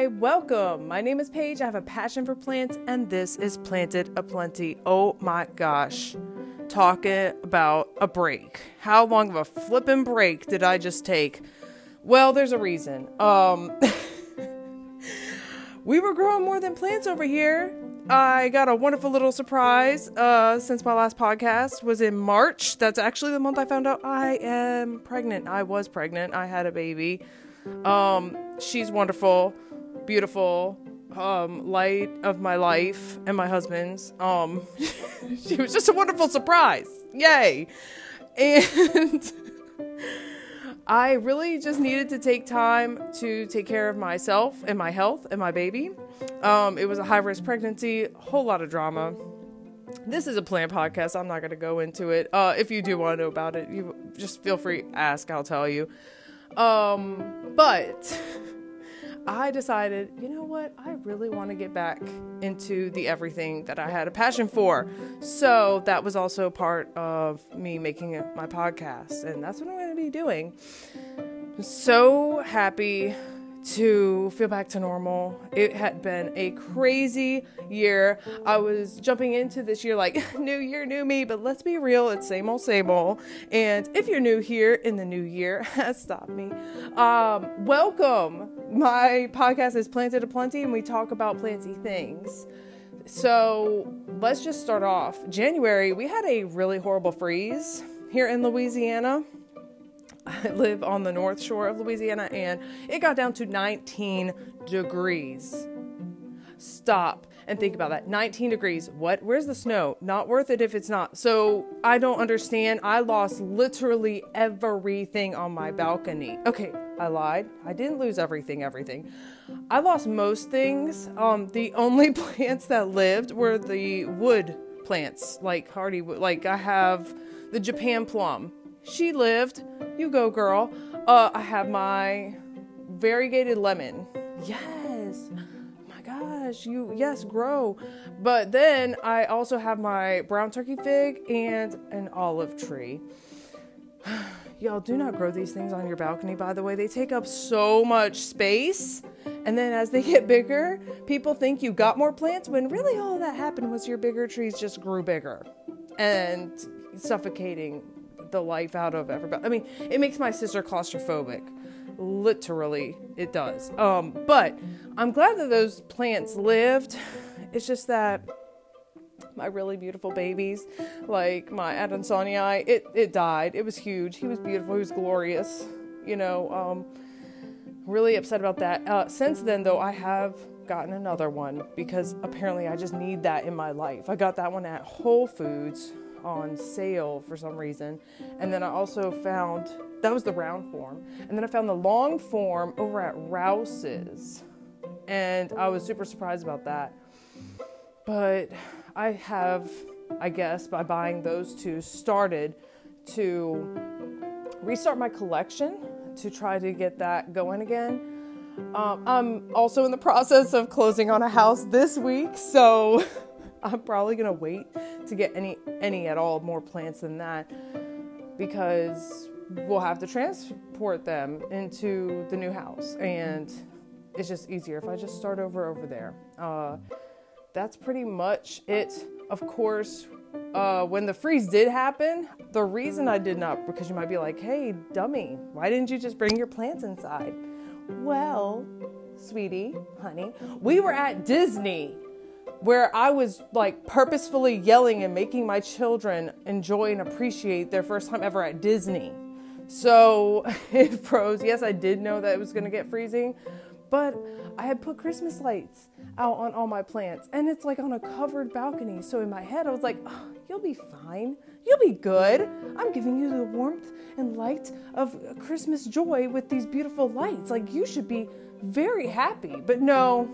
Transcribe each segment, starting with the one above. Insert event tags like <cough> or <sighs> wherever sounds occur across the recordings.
Hi, welcome. My name is Paige. I have a passion for plants, and this is Planted Aplenty. Oh my gosh. Talking about a break. How long of a flippin' break did I just take? Well, there's a reason. Um, <laughs> we were growing more than plants over here. I got a wonderful little surprise uh, since my last podcast was in March. That's actually the month I found out I am pregnant. I was pregnant. I had a baby. Um, she's wonderful, beautiful, um, light of my life and my husband's. Um, <laughs> she was just a wonderful surprise. Yay! And <laughs> I really just needed to take time to take care of myself and my health and my baby. Um, it was a high risk pregnancy, a whole lot of drama. This is a plant podcast. I'm not going to go into it. Uh, if you do want to know about it, you just feel free ask. I'll tell you. Um, but <laughs> I decided, you know what? I really want to get back into the everything that I had a passion for. So that was also part of me making my podcast, and that's what I'm going to be doing. I'm so happy to feel back to normal. It had been a crazy year. I was jumping into this year like <laughs> new year, new me, but let's be real, it's same old, same old. And if you're new here in the new year, <laughs> stop me. Um, welcome. My podcast is Planted a Plenty, and we talk about planty things. So let's just start off. January, we had a really horrible freeze here in Louisiana. <laughs> Live on the north shore of Louisiana and it got down to 19 degrees. Stop and think about that. 19 degrees. What? Where's the snow? Not worth it if it's not. So I don't understand. I lost literally everything on my balcony. Okay, I lied. I didn't lose everything, everything. I lost most things. Um, the <laughs> only plants that lived were the wood plants, like hardy wood. Like I have the Japan plum. She lived. You go, girl. Uh, I have my variegated lemon. Yes. My gosh, you yes, grow. But then I also have my brown turkey fig and an olive tree. <sighs> Y'all do not grow these things on your balcony, by the way. They take up so much space. And then as they <laughs> get bigger, people think you got more plants when really all that happened was your bigger trees just grew bigger and suffocating the life out of everybody. I mean, it makes my sister claustrophobic. Literally, it does. Um, but I'm glad that those plants lived. <sighs> It's just that my really beautiful babies, like my Adansonii, it it died. It was huge. He was beautiful. He was glorious. You know, um, really upset about that. Uh, since then, though, I have gotten another one because apparently I just need that in my life. I got that one at Whole Foods on sale for some reason. And then I also found that was the round form. And then I found the long form over at Rouse's. And I was super surprised about that. But I have, I guess, by buying those two, started to restart my collection to try to get that going again. Um, I'm also in the process of closing on a house this week, so <laughs> I'm probably gonna wait to get any any at all more plants than that because we'll have to transport them into the new house and it's just easier if I just start over over there. Uh, that's pretty much it. Of course, uh, when the freeze did happen, the reason I did not, because you might be like, hey, dummy, why didn't you just bring your plants inside? Well, sweetie, honey, we were at Disney where I was like purposefully yelling and making my children enjoy and appreciate their first time ever at Disney. So <laughs> it froze. Yes, I did know that it was going to get freezing, but I had put Christmas lights out on all my plants and it's like on a covered balcony. So in my head, I was like, oh, you'll be fine. You'll be good. I'm giving you the warmth and light of Christmas joy with these beautiful lights. Like, you should be very happy. But no,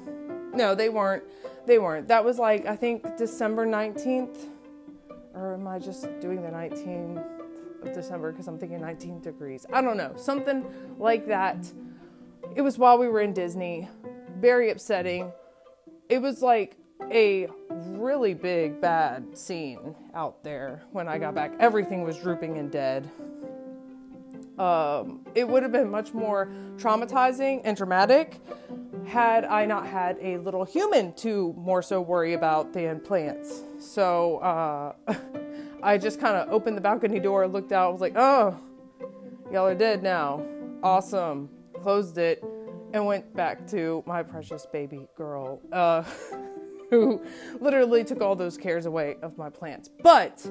no, they weren't. They weren't. That was like, I think December 19th. Or am I just doing the 19th of December because I'm thinking 19 degrees? I don't know. Something like that. It was while we were in Disney. Very upsetting. It was like a really big bad scene out there when I got back. Everything was drooping and dead. Um, it would have been much more traumatizing and dramatic had I not had a little human to more so worry about than plants. So uh, <laughs> I just kind of opened the balcony door, looked out, was like, oh, y'all are dead now. Awesome. Closed it and went back to my precious baby girl, uh, <laughs> who literally took all those cares away of my plants. But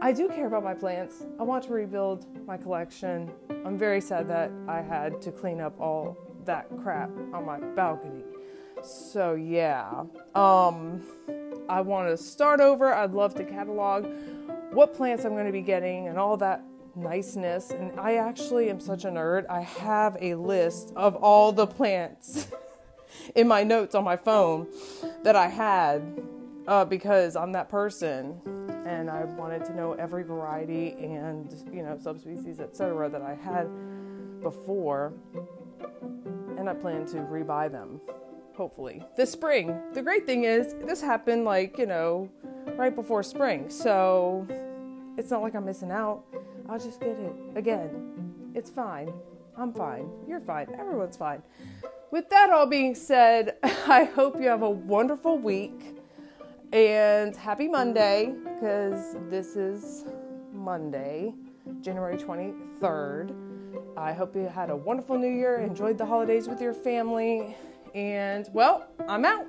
I do care about my plants. I want to rebuild my collection. I'm very sad that I had to clean up all that crap on my balcony. So yeah, um, I want to start over. I'd love to catalog what plants I'm going to be getting and all that niceness. And I actually am such a nerd. I have a list of all the plants <laughs> in my notes on my phone that I had uh, because I'm that person and I wanted to know every variety and you know subspecies, etc. that I had before, and I plan to rebuy them, hopefully this spring. The great thing is this happened like you know right before spring, so it's not like I'm missing out. I'll just get it again. It's fine. I'm fine. You're fine. Everyone's fine. With that all being said, <laughs> I hope you have a wonderful week. And happy Monday, because this is Monday, January 23rd. I hope you had a wonderful new year, enjoyed the holidays with your family, and well, I'm out.